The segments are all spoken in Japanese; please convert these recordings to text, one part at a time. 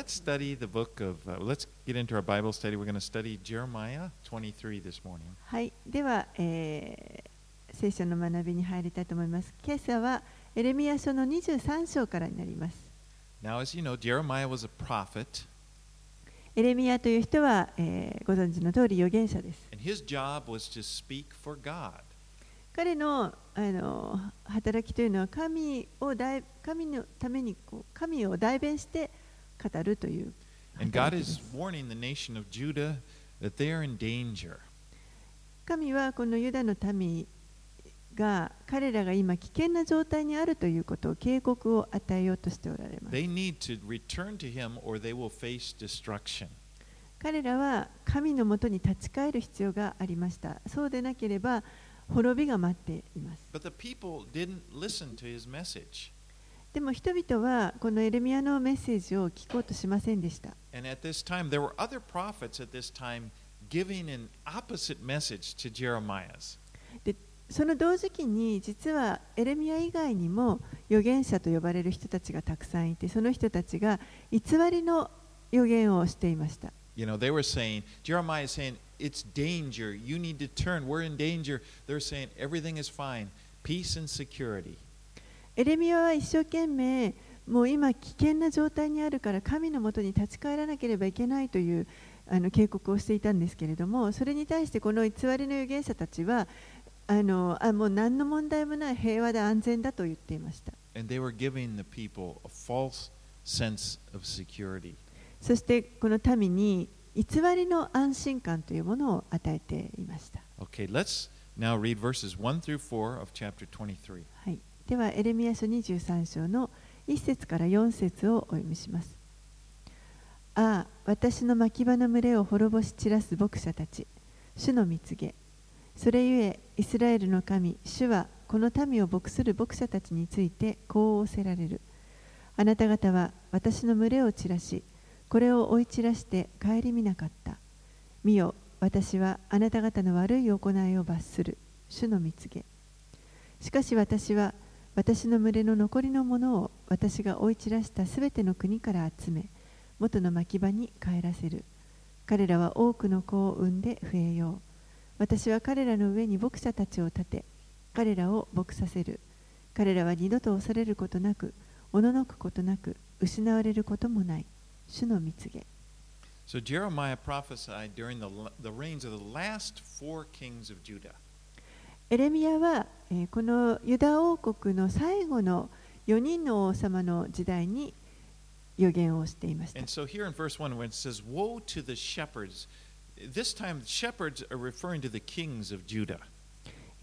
let's study the book of, uh, let's get into our Bible study. We're going to study Jeremiah 23 this morning. はい、では、えー聖書の学びに入りたいと思います。今朝はエレミヤ書の23章からになります。Now, as you know, Jeremiah was a prophet, エレミヤという人は、えーご存知の通り預言者です。and his job was to speak for God. 彼のあの働きというのは神を代神のためにこう神を代弁して語るという。神はこのユダの民が彼らが今危険な状態にあるということを警告を与えようとしておられます。彼らは神のもとに立ち返る必要がありました。そうでなければ滅びが待っています。でも人々はこのエレミヤのメッセージを聞こうとしませんでした。And at this time, there were other prophets at this time giving an opposite message to Jeremiah's. その同時期に実はエレミヤ以外にも預言者と呼ばれる人たちがたくさんいてその人たちが偽りの預言をしていました。You know, they were saying, Jeremiah is saying, it's danger. You need to turn. We're in danger. They're saying, everything is fine. Peace and security. エレミヤは一生懸命もう今危険な状態にあるから神のもとに立ち返らなければいけないというあの警告をしていたんですけれどもそれに対してこの偽りの預言者たちはあのあもう何の問題もない平和で安全だと言っていました.そしてこの民に偽りの安心感というものを与えていました Okay, let's now read verses 1 through 4 of chapter 23. はい、ではエレミヤ書23章の1節から4節をお読みします。ああ、私の牧場の群れを滅ぼし散らす牧者たち、主の蜜げ。それゆえ、イスラエルの神、主はこの民を牧する牧者たちについてこう仰せられる。あなた方は私の群れを散らし、これを追い散らして顧みなかった。見よ、私はあなた方の悪い行いを罰する。主の蜜げ。しかし私は私の群れの残りのものを私が追い散らしたすべての国から集め元の牧場に帰らせる。彼らは多くの子を産んで増えよう。私は彼らの上に牧者たちを立て彼らを牧させる。彼らは二度と恐れることなくおののくことなく失われることもない。主の蜜げ So Jeremiah prophesied during the, the reigns of the last four kings of Judah. エレミヤは、えーこのユダ王国の最後の4人の王様の時代に予言をしていました And。so here in verse 1, when it says, Woe to the shepherds, this time shepherds are referring to the kings of Judah.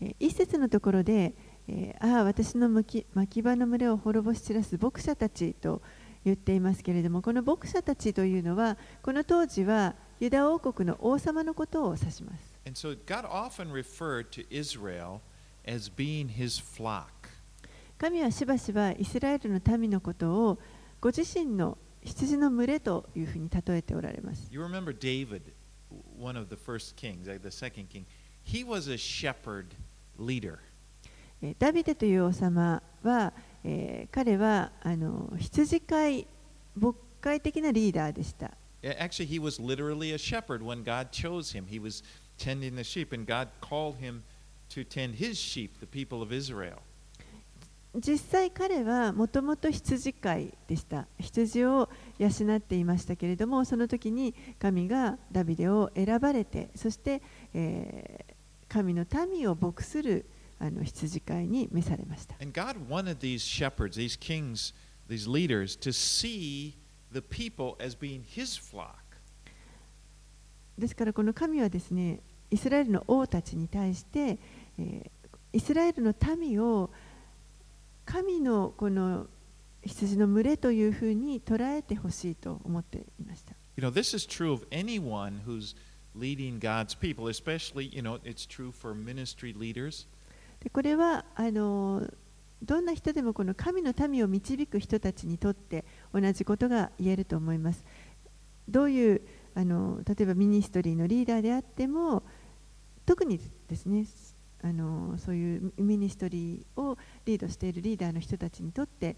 えー一節のところで、えーああ、私の牧牧場の群れを滅ぼし散らす牧者たちと言っていますけれども、この牧者たちというのは、この当時はユダ王国の王様のことを指します。And so God often referred to Israel as being his flock. 神はしばしばイスラエルの民のことをご自身の羊の群れというふうに例えておられます。 You remember David, one of the first kings, like the second king. He was a shepherd leader. えーダビデという王様は、えー彼はあの羊飼い牧会的なリーダーでした。 Actually, he was literally a shepherd when God chose him. He was tending the sheep, and God called him to tend his sheep, the people of Israel. 実際彼はもともと羊飼いでした羊を養っていましたけれどもその時に神がダビデを選ばれてそして、えー神の民を牧するあの羊飼いに召されました And God wanted these shepherds, these kings, these leaders, to see the people as being his flock. ですからこの神はですねイスラエルの王たちに対して、えーイスラエルの民を神のこの羊の群れというふうに捉えてほしいと思っていました You know, this is true of anyone who's leading God's people, especially, you know, it's true for ministry leaders. でこれはあのどんな人でもこの神の民を導く人たちにとって同じことが言えると思います。どういうあの例えばミニストリーのリーダーであっても特にですねあのそういうミニストリーをリードしているリーダーの人たちにとって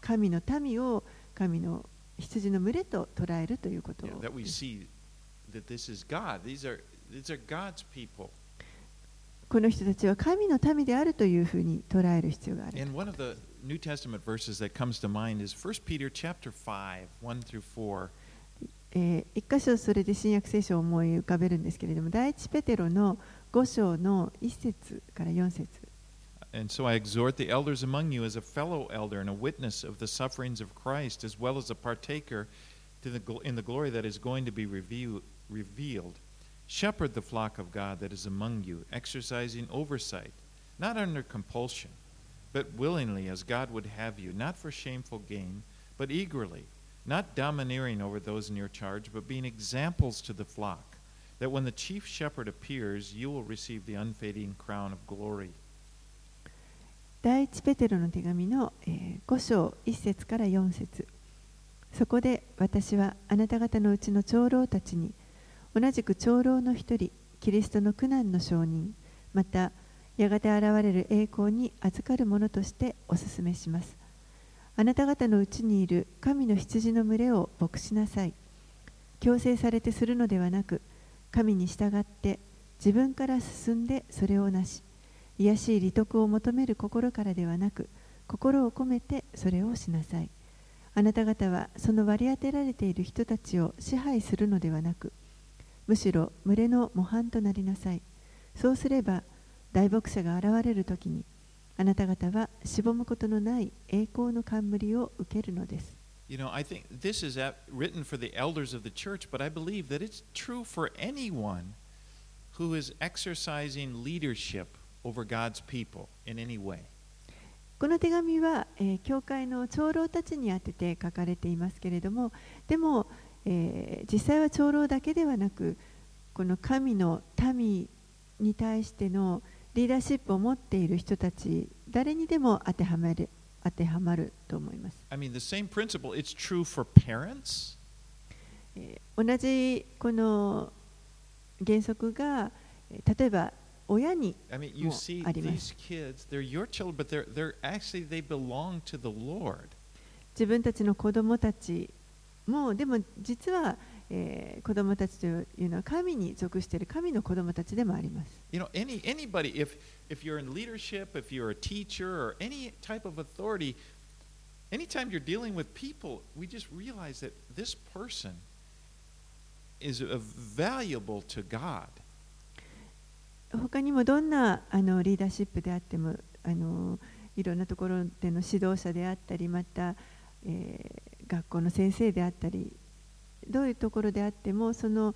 神の民を神の羊の群れと捉えるということです。この人たちは神の民であるというふうに捉える必要がある。えー一箇所それで新約聖書を思い浮かべるんですけれども第一ペテロの5章の1節から4節 And so I exhort the elders among you as a fellow elder and a witness of the sufferings of Christ, as well as a partaker to the, gl- in the glory that is going to be reveal, revealed. Shepherd the flock of God that is among you, exercising oversight, not under compulsion, but willingly as God would have you, not for shameful gain, but eagerly, Not domineering over those in your charge, but being examples to the flock, that when the chief shepherd appears, you will receive the unfading crown of glory. 第一ペテロの手紙の、えー5章1節から4節そこで私はあなた方のうちの長老たちに同じく長老の一人キリストの苦難の証人またやがて現れる栄光に預かる者としてお勧めしますあなた方のうちにいる神の羊の群れを牧しなさい。強制されてするのではなく神に従って自分から進んでそれをなし癒しい利得を求める心からではなく心を込めてそれをしなさい。あなた方はその割り当てられている人たちを支配するのではなくむしろ群れの模範となりなさい。そうすれば大牧者が現れる時にあなた方はしぼむことのない栄光の冠を受けるのです You know, I think this is written for the elders of the church, but I believe that it's true for anyone who is exercising leadership over God's people in any way. この手紙は、えー教会の長老たちに宛てて書かれていますけれどもでも、えー実際は長老だけではなくこの神の民に対してのリーダーシップを持っている人たち誰にでも当てはまる,当てはまると思います。I mean, 同じこの原則が例えば親にもあります。自分たちの子供たちもでも実はえー子供たちというのは神に属している神の子供たちでもあります。You know, any, anybody, if, if you're in leadership, if you're a teacher, or any type of authority, anytime you're dealing with people, we just realize that this person is uh, valuable to God. 他にもどんなあのリーダーシップであってもあのいろんなところでの指導者であったりまた、えー学校の先生であったりどういうところであってもその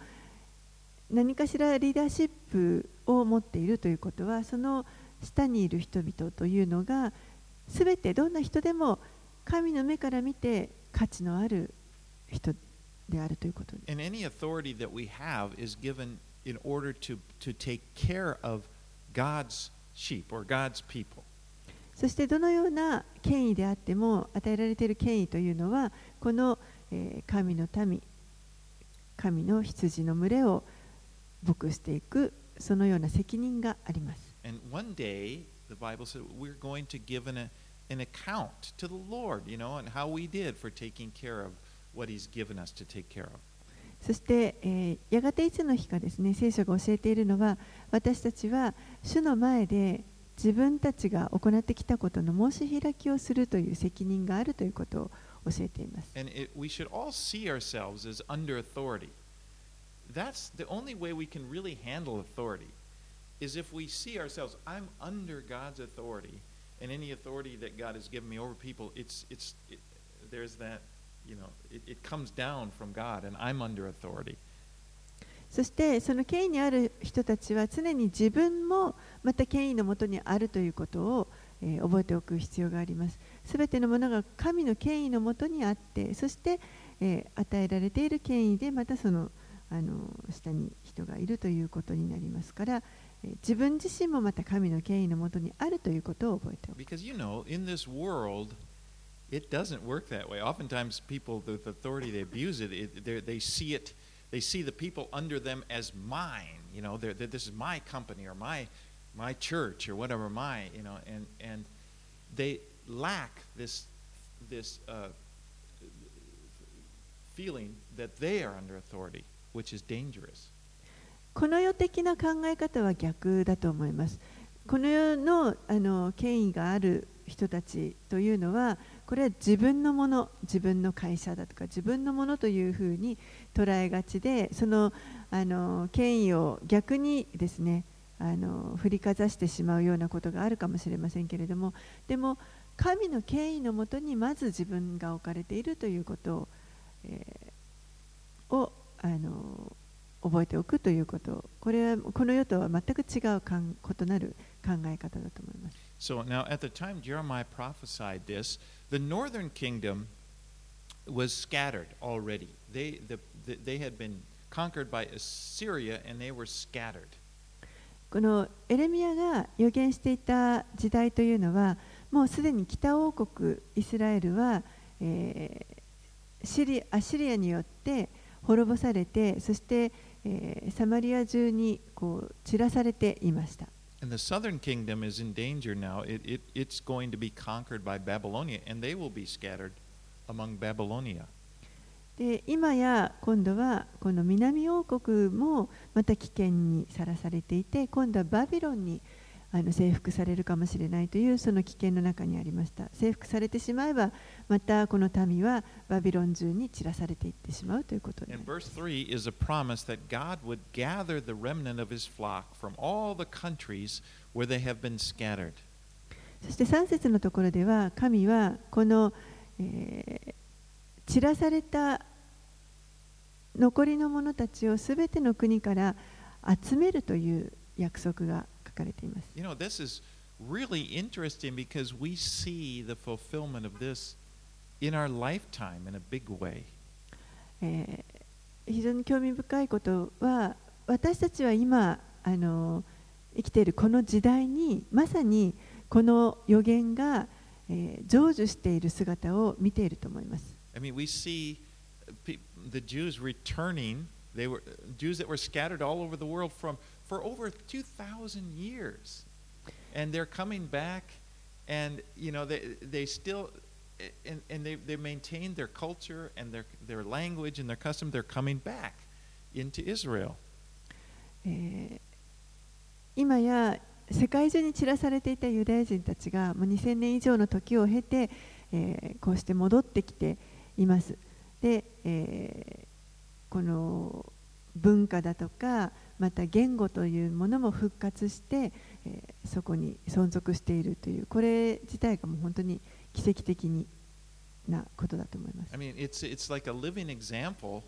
何かしらリーダーシップを持っているということはその下にいる人々というのが全てどんな人でも神の目から見て価値のある人であるということです。And any authority that we have is given in order to, to take care of God's sheep or God's people. そしてどのような権威であっても与えられている権威というのはこの、えー神の民神の羊の群れを牧していくそのような責任があります。そして、えー、やがていつの日かですね、聖書が教えているのは、私たちは主の前で自分たちが行ってきたことの申し開きをするという責任があるということを教えています。And it, we should all see ourselves as under authority. That's the only way we can really handle authority, is if we see ourselves, I'm under God's authority, and any authority that God has given me over people, it's, it's, it, there's that, you know, it, it comes down from God, and I'm under authority. そしてその権威にある人たちは常に自分もまた権威のもとにあるということを、えー覚えておく必要があります。すべてのものが神の権威のもとにあってそして、えー与えられている権威でまたそのあの下に人がいるということになりますから、えー自分自身もまた神の権威のもとにあるということを覚えておく。Because, you know, in this world, it doesn't work that way. Oftentimes, people with authority, they abuse it. it they they see it, they see the people under them as mine. You know, they're, they're, this is my company or my, my church or whatever, my, you know, and, and they lack this, this uh, feeling that they are under authority, which is dangerous. この世的な考え方は逆だと思います。この世のあの権威がある人たちというのは、これは自分のもの、自分の会社だとか、自分のものというふうに捉えがちで、そのあの権威を逆にですねあの振りかざしてしまうようなことがあるかもしれませんけれども、でも、神の権威のもとにまず自分が置かれているということを、えー、をあの覚えておくということこれはこの世とは全く違うかん異なる考え方だと思います。So now, at the time Jeremiah prophesied this, the northern kingdom was scattered already. They, the, the, they had been conquered by Assyria and they were scattered. このエレミアが予言していた時代というのは、もうすでに北王国イスラエルは、えー、シリアシリアによって滅ぼされて、そして、えー、サマリア中にこう散らされていました。And the southern kingdom is in danger now. It, it, it's going to be conquered by Babylonia, and they will be scattered among Babylonia. で今や今度はこの南王国もまた危険にさらされていて今度はバビロンにあの征服されるかもしれないというその危険の中にありました征服されてしまえばまたこの民はバビロン中に散らされていってしまうということです。verse 3 is a promise that God would gather the remnant of his flock from all the countries where they have been scattered. そして3節のところでは神はこの、えー、散らされた残りの者たちをすべての国から集めるという約束がかれています。You know, this is really interesting because we see the fulfillment of this in our lifetime in a big way. えー、非常に興味深いことは私たちは今あの生きているこの時代にまさにこの予言が、えー、成就している姿を見ていると思います。I mean, we see the Jews returning, they were Jews that were scattered all over the world from for over 2,000 years. And they're coming back, and you know, they, they still, and, and they, they maintain their culture and their, their language and their custom. They're coming back into Israel. 今や世界中に散らされていたユダヤ人たちがもう2000年以上の時を経て、えー、こうして戻ってきています。で、えー、この文化だとかまた言語というものも復活して、えー、そこに存続しているというこれ自体がもう本当に奇跡的になことだと思います。I mean, it's, it's like a living example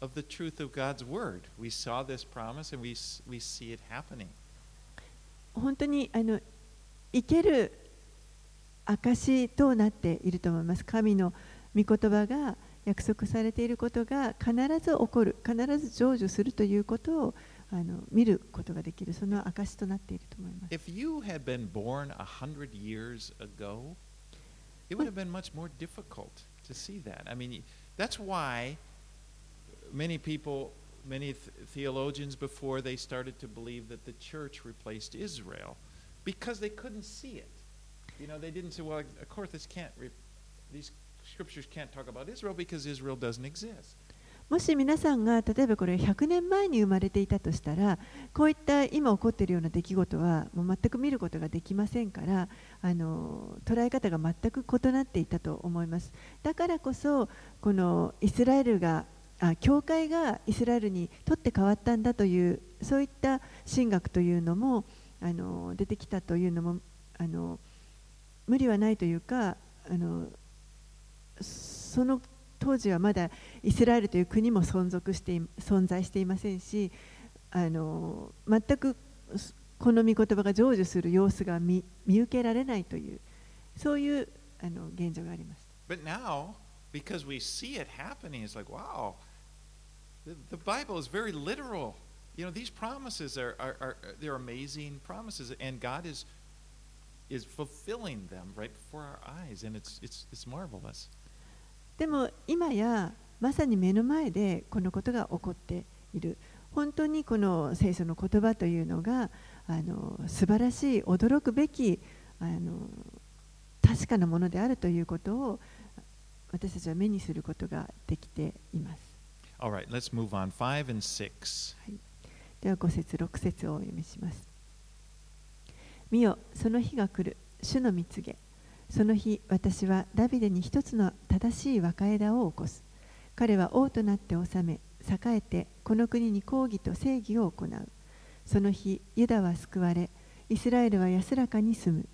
of the truth of God's word. We saw this promise and we, we see it happening. 本当にあの生ける証となっていると思います。神の御言葉が約束されていることが必ず起こる、必ず成就するということをあの見ることができる、その証となっていると思います。If you had been born a hundred years ago, it would have been much more difficult to see that. I mean, that's why many people, many theologians before they started to believe that the church replaced Israel because they couldn't see it. You know, they didn't say, well, of course, this can't, these scriptures can't talk about Israel because Israel doesn't exist. もし皆さんが例えばこれ100年前に生まれていたとしたらこういった今起こっているような出来事はもう全く見ることができませんからあの捉え方が全く異なっていたと思います。だからこそこのイスラエルがあ教会がイスラエルにとって変わったんだというそういった神学というのもあの出てきたというのもあの無理はないというかあのその当時はまだイスラエルという国も存続して存在していませんしあの全くこの御言葉が成就する様子が見見受けられないというそういうあの現状があります。But now, because we see it happening, it's like, wow, the, the Bible is very literal. You know, these promises are, are, are they're amazing promises, and God is is fulfilling them right before our eyes, and it's it's it's marvelous. でも今やまさに目の前でこのことが起こっている本当にこの聖書の言葉というのがあの素晴らしい驚くべきあの確かなものであるということを私たちは目にすることができています。Right, let's move on. 5 and 6. では5節6節をお読みします。見よ、その日が来る、主の蜜げ。その日、私はダビデに一つの正しい若枝を起こす。彼は王となって治め、栄えて、この国に公義と正義を行う。その日、ユダは救われ、イスラエルは安らかに住む。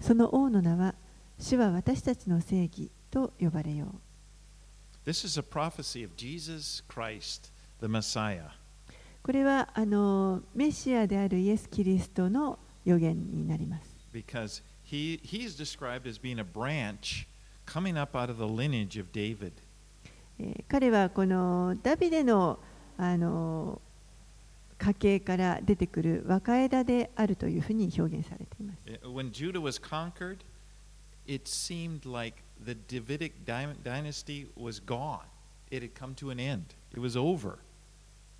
その王の名は、主は私たちの正義と呼ばれよう。This is a prophecy of Jesus Christ, the Messiah. これはあのメシアであるイエス・キリストの予言になります。because he, he's described as being a branch coming up out of the lineage of David. えー彼はこのダビデのあの家系から出てくる若枝であるというふうに表現されています。Uh, When Judah was conquered, it seemed like the Davidic dy- dynasty was gone. It had come to an end. It was over.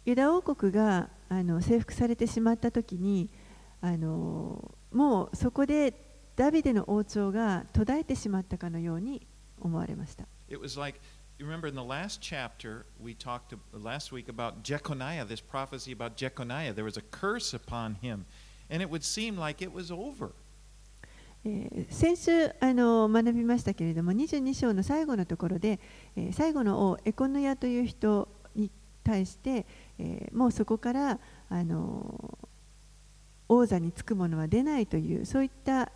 ユダ王国があの征服されてしまった時にあのもうそこでダビデの王朝が途絶えてしまったかのように思われました。It was like, you remember in the last chapter, we talked uh, last week about Jeconiah, this prophecy about Jeconiah. There was a curse upon him, and it would seem like it was over. えー先週あの学びましたけれども22章の最後のところで、えー最後の王エコヌヤという人に対して、えーもうそこからあの王座につく者は出ないというそういった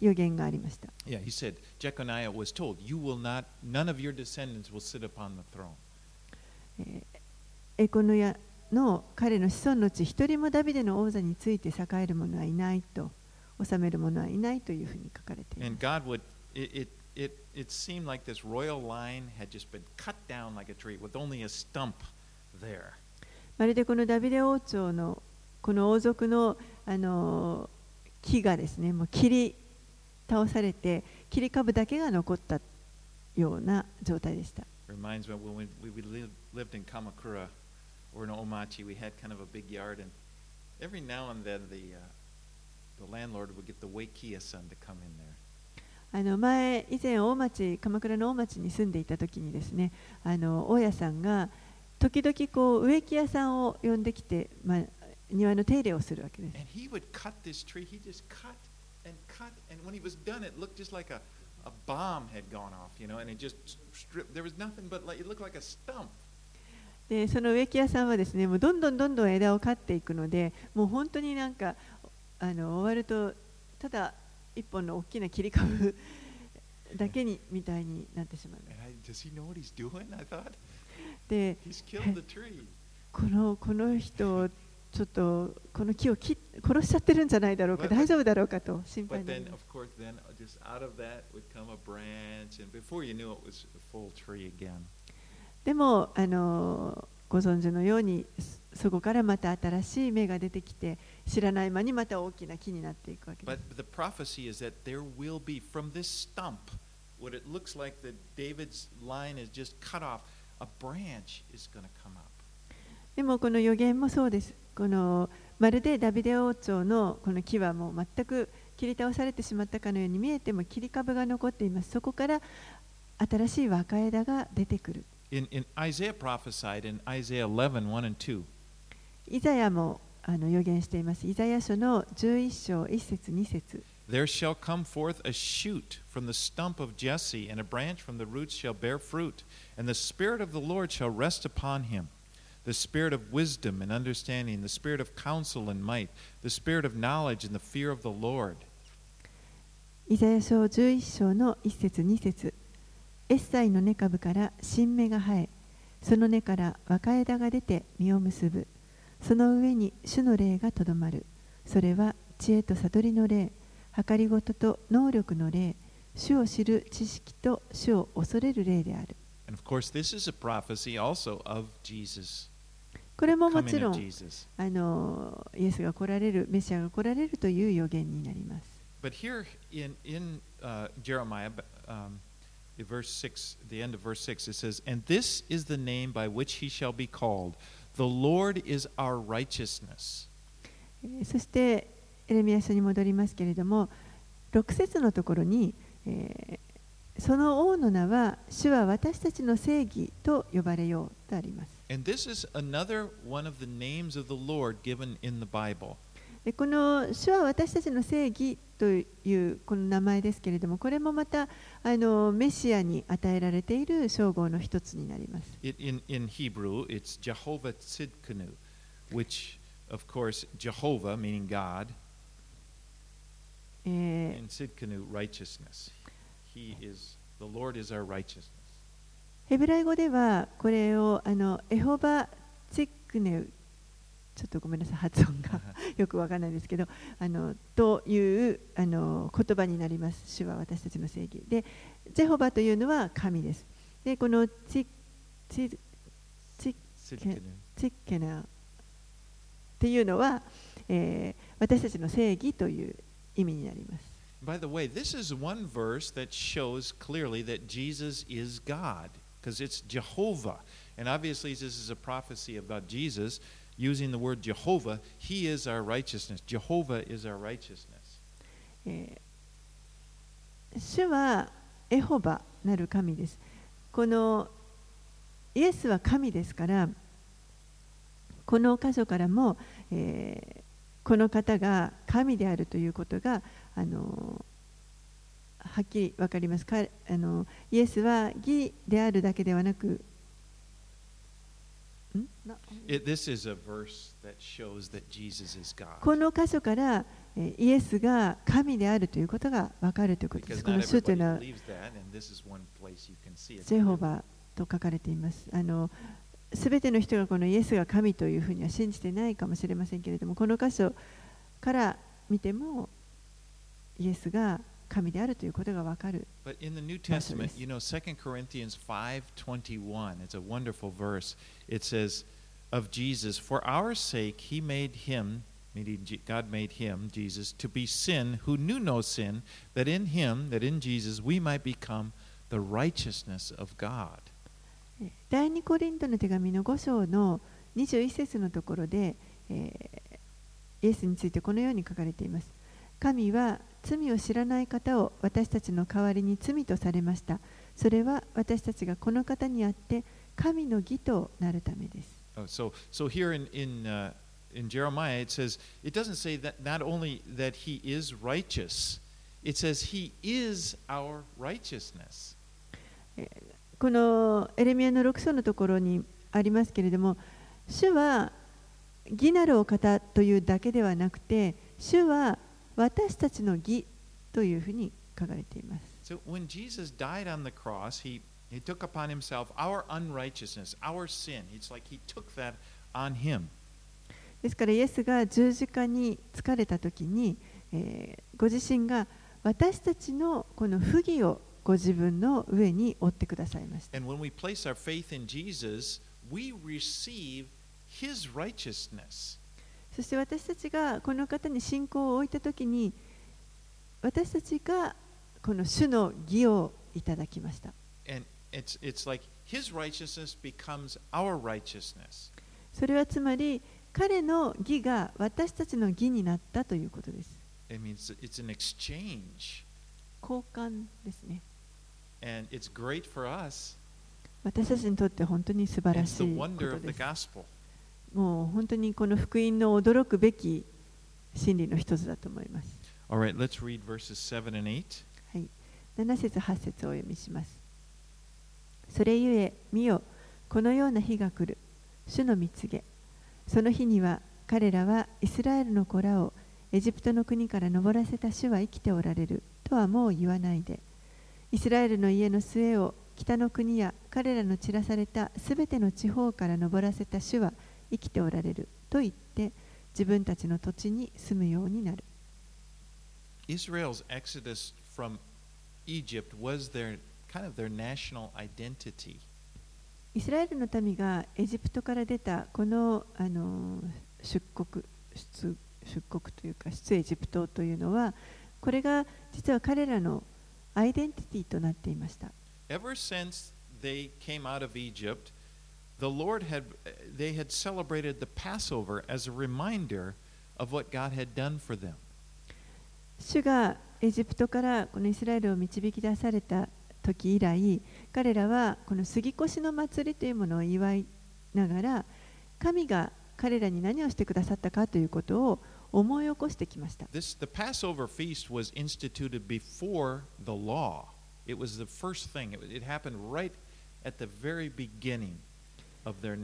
予言がありました。Yeah, he said, Jeconiah was told, You will not, none of your descendants will sit upon the throne. えーエコヌヤの彼の子孫のうち一人もダビデの王座について栄える者はいないと治める者はいないというふうに書かれています And。God would, it, it, it, it seemed like this royal line had just been cut down like a tree with only a stump there. まるでこのダビデ王朝のこの王族のあの木がですねもう切り倒されて切り株だけが残ったような状態でした。Reminds me when we, we, lived, in Kamakura or in Omachi, we had kind of a big yard, and every now and then the, uh, the landlord would get the Wakia son to come in there. あの前以前大町鎌倉の大町に住んでいた時にですねあの大家さんが時々こう植木屋さんを呼んできて、まあ、庭の手入れをするわけです。And he would cut this tree. He just cut and cut, and when he was done, it looked just like a, a bomb had gone off, you know, and it just stripped. There was nothing but like it looked like a stump. でその植木屋さんはですねもうどんどんどんどん枝を刈っていくのでもう本当になんかあの終わるとただ一本の大きな切り株だけにみたいになってしまう And I, does he know what he's doing? I thought で he's killed the tree. このこの人ちょっとこの木を切殺しちゃってるんじゃないだろうか、大丈夫だろうかと心配に。でもあの、ご存知のように、そこからまた新しい芽が出てきて、知らない間にまた大きな木になっていくわけです。What it looks. このまるでダビデ王朝のこの木はもう全く切り倒されてしまったかのように見えても切り株が残っています。そこから新しい若枝が出てくる。In, in Isaiah prophesied in Isaiah 11, 1 and 2. イザヤもあの予言しています。イザヤ書の11章1節2節 There shall come forth a shoot from the stump of Jesse, and a branch from the roots shall bear fruit, and the Spirit of the Lord shall rest upon him the Spirit of wisdom and understanding, the Spirit of counsel and might, the Spirit of knowledge and the fear of the Lord. イザヤ書11章の1節2節エッサイの根株から新芽が生え、その根から若枝が出て実を結ぶ。その上に主の霊がとどまる。それは知恵と悟りの霊、計りごとと能力の霊、主を知る知識と主を恐れる霊である。And of course, this is a prophecy also of Jesus, これももちろん.あのイエスが来られる、メシアが来られるという予言になります。But here in, in uh, Jeremiah, um, verse 6, the end of verse 6, it says, And this is the name by which he shall be called. The Lord is our righteousness. えーそしてエレミヤ書に戻りますけれども6節のところに、えーその王の名は、主は私たちの正義と呼ばれようとあります。And this is another one of the names of the Lord given in the Bible. でこの主は私たちの正義というこの名前ですけれども、これもまたあのメシアに与えられている称号の一つになります。In, in Hebrew, it's Jehovah Tzidkenu, which, of course, Jehovah, meaning God, えー and Tzidkenu, righteousness. He is, the Lord is our righteousness. ヘブライ語ではこれをあのエホバ・チックネウ。ちょっとごめんなさい発音が。よくわからないですけどあのというあの言葉になります。主は私たちの正義。でジェホバというのは神です。でこのチチチ.チッケナっていうのは、えー私たちの正義という意味になります By the way, this is one verse that shows clearly that Jesus is God, because it's Jehovah. And obviously, this is a prophecy about Jesus using the word Jehovah. He is our righteousness. Jehovah is our righteousness. え主はエホバなる神です。このイエスは神ですから、この箇所からも、えーこの方が神であるということがあのはっきり分かりますかあの。イエスは義であるだけではなく、ん？This is a verse that shows that Jesus is God. この箇所から、えーイエスが神であるということが分かるということです。この主というのは.ジェホバと書かれています。あのすべての人がこのイエスが神というふうには信じてないかもしれませんけれども、この箇所から見ても、イエスが神であるということがわかる。But in the New Testament, you know, 2 Corinthians 5:21, it's a wonderful verse. It says of Jesus, "For our sake he made him, meaning God made him, Jesus, to be sin who knew no sin, that in him, that in Jesus we might become the righteousness of God." 第二コリントの手紙の5章の21節のところで、えーイエスについてこのように書かれています。神は罪を知らない方を私たちの代わりに罪とされました。それは私たちがこの方にあって神の義となるためです。Oh, so, so here in in uh, in Jeremiah, it says it doesn't say that not only that he is righteous, it says he is our righteousness. このエレミアの6章のところにありますけれども、主は義なるお方というだけではなくて、主は私たちの義というふうに書かれています。So when Jesus died on the cross, he, he took upon himself our unrighteousness, our sin. It's like he took that on him. ですから、イエスが十字架に疲れたときに、えーご自身が私たちのこの不義をご自分の上に負ってくださいました。And when we place our faith in Jesus, we receive his righteousness. そして私たちがこの方に信仰を置いた時に私たちがこの主の義をいただきました。それはつまり彼の義が私たちの義になったということです。交換ですね。私たちにとって本当に素晴らしい。もう本当にこの福音の驚くべき真理の一つだと思います。Right, let's read verses 7 and 8. はい、7節8節をお読みします。それゆえ、見よ、このような日が来る、主の見告げ。その日には、彼らはイスラエルの子らをエジプトの国から登らせた主は生きておられるとはもう言わないで、イスラエルの家の末を北の国や彼らの散らされたすべての地方から登らせた主は生きておられる生きておられると言って自分たちの土地に住むようになる。イスラエルのエ民がエジプトから出たこの,あの出国出、国というか出エジプトというのは、これが実は彼らのアイデンティティとなっていました。the Lord had they had celebrated the Passover as a reminder of what God had done for them. 主がエジプトからこのイスラエルを導き出された 時以来彼らはこの杉越の祭りというものを祝いながら神が彼らに何をしてくださったかということを思い起こしてきました。 This, the Passover feast was instituted before the law. It was the first thing. It, it happened right at the very beginning of their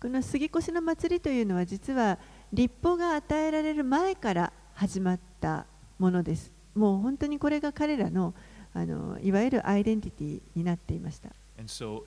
この杉越の祭りというのは実は立法が与えられる前から始まったものです。もう本当にこれが彼らの,あのいわゆるアイデンティティになっていました。So,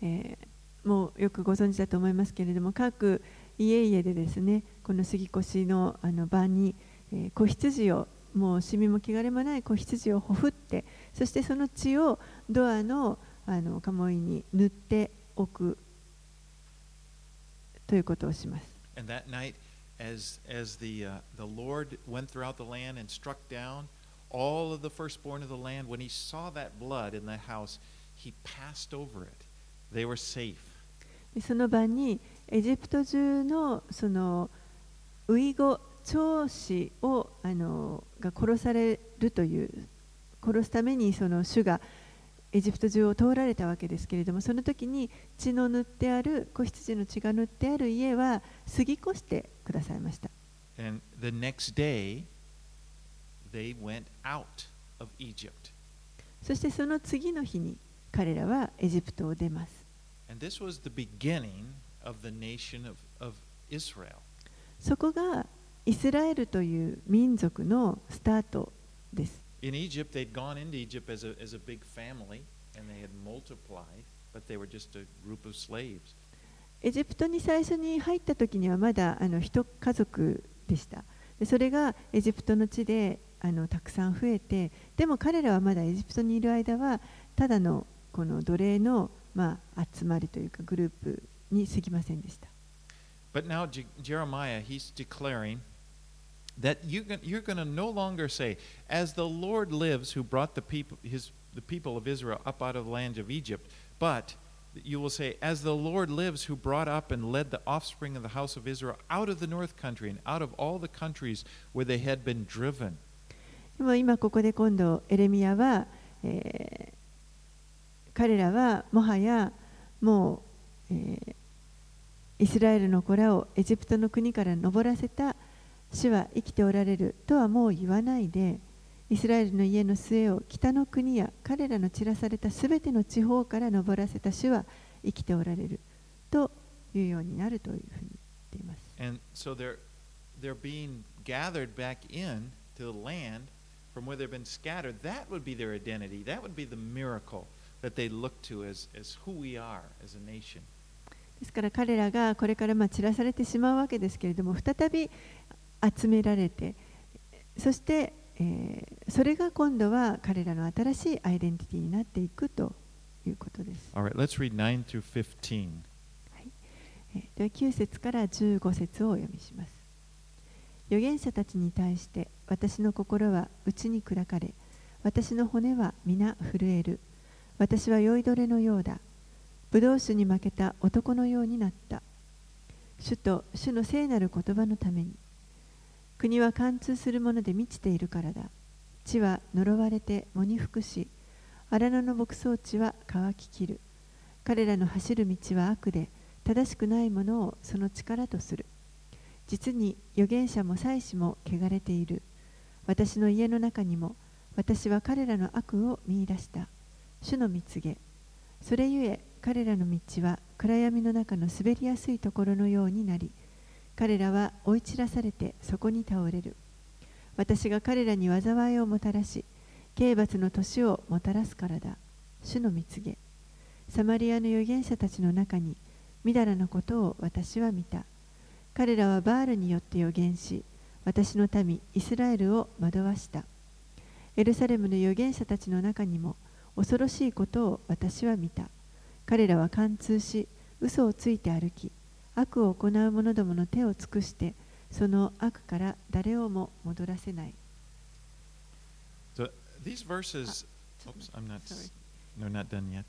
え、もうよくご存知だと思いますけれども各家々でですねこの杉越のあの晩に、えー子羊をもうシミも汚れもない子羊をほふってそしてその血をドアのあの鴨居に塗っておくということをします。And that night, as, as the, uh, the Lord went throughout the land and struck down all of the firstborn of the land, when he saw that blood in the house, he passed over it. They were safe. でその晩にエジプト中のそのウイゴ長子をあのが殺されるという殺すためにその主がエジプト中を通られたわけですけれどもその時に血の塗ってある子羊の血が塗ってある家は過ぎ越してくださいました And the next day, they went out of Egypt. そしてその次の日に彼らはエジプトを出ますそこがイスラエルという民族のスタートです。エジプトに最初に入った時にはまだあの一家族でした。それがエジプトの地であのたくさん増えて、でも彼らはまだエジプトにいる間はただのこの奴隷のまあ、集まりというかグループに過ぎませんでした But now Je- Jeremiah, he's declaring that you, gon- you're going to no longer say, "As the Lord lives, who brought the people, his, the people of Israel up out of the land of Egypt," but you will say, "As the Lord lives, who brought up and led the offspring of the house of Israel out of the north country and out of all the countries where they had been driven." でも今ここで今度エレミアは、えー 彼らはもはやもう、えーイスラエルの子らをエジプトの国から登らせた主は生きておられるとはもう言わないでイスラエルの家の末を北の国や彼らの散らされたすべての地方から登らせた主は生きておられるというようになるというふうに言っています。And so they're they're being gathered back in to the land from where they've been scattered. That would be their identity. That would be the miracle that they look to as, as who we are as a nation. ですから彼らがこれからまあ散らされてしまうわけですけれども再び集められてそして、えーそれが今度は彼らの新しいアイデンティティになっていくということです。All right, let's read 9 through 15. えーでは9節から15節をお読みします。預言者たちに対して私の心は内に砕かれ私の骨は皆震える私は酔いどれのようだ。ブドウ酒に負けた男のようになった。主と主の聖なる言葉のために。国は貫通するもので満ちているからだ。地は呪われて喪に服し荒野の牧草地は乾ききる。彼らの走る道は悪で正しくないものをその力とする。実に預言者も祭司も汚れている。私の家の中にも私は彼らの悪を見出した。主の蜜げ。それゆえ彼らの道は暗闇の中の滑りやすいところのようになり彼らは追い散らされてそこに倒れる。私が彼らに災いをもたらし刑罰の年をもたらすからだ。主の蜜げ。サマリアの預言者たちの中にみだらなことを私は見た。彼らはバールによって予言し私の民イスラエルを惑わした。エルサレムの預言者たちの中にも恐ろしいことを私は見た。彼らは貫通し嘘をついて歩き悪を行う者どもの手を尽くしてその悪から誰をも戻らせない。So these verses, oops, I'm not, no, not done yet.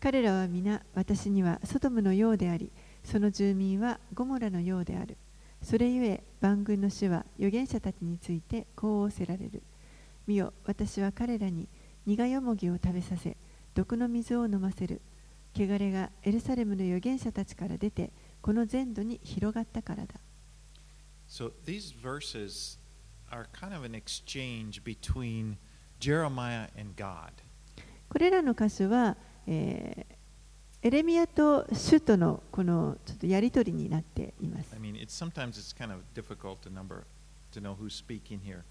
彼らは皆私にはソドムのようでありその住民はゴモラのようである。それゆえ万軍の主は預言者たちについてこう仰せられる。見よ私は彼らに苦よもぎを食べさせ毒の水を飲ませる汚れがエルサレムの預言者たちから出てこの全土に広がったからだ So these verses are kind of an exchange between Jeremiah and God. これらの箇所は、えーエレミアと主とのこのちょっとやりとりになっています I。mean, it's sometimes it's kind of difficult to number to know who's speaking here.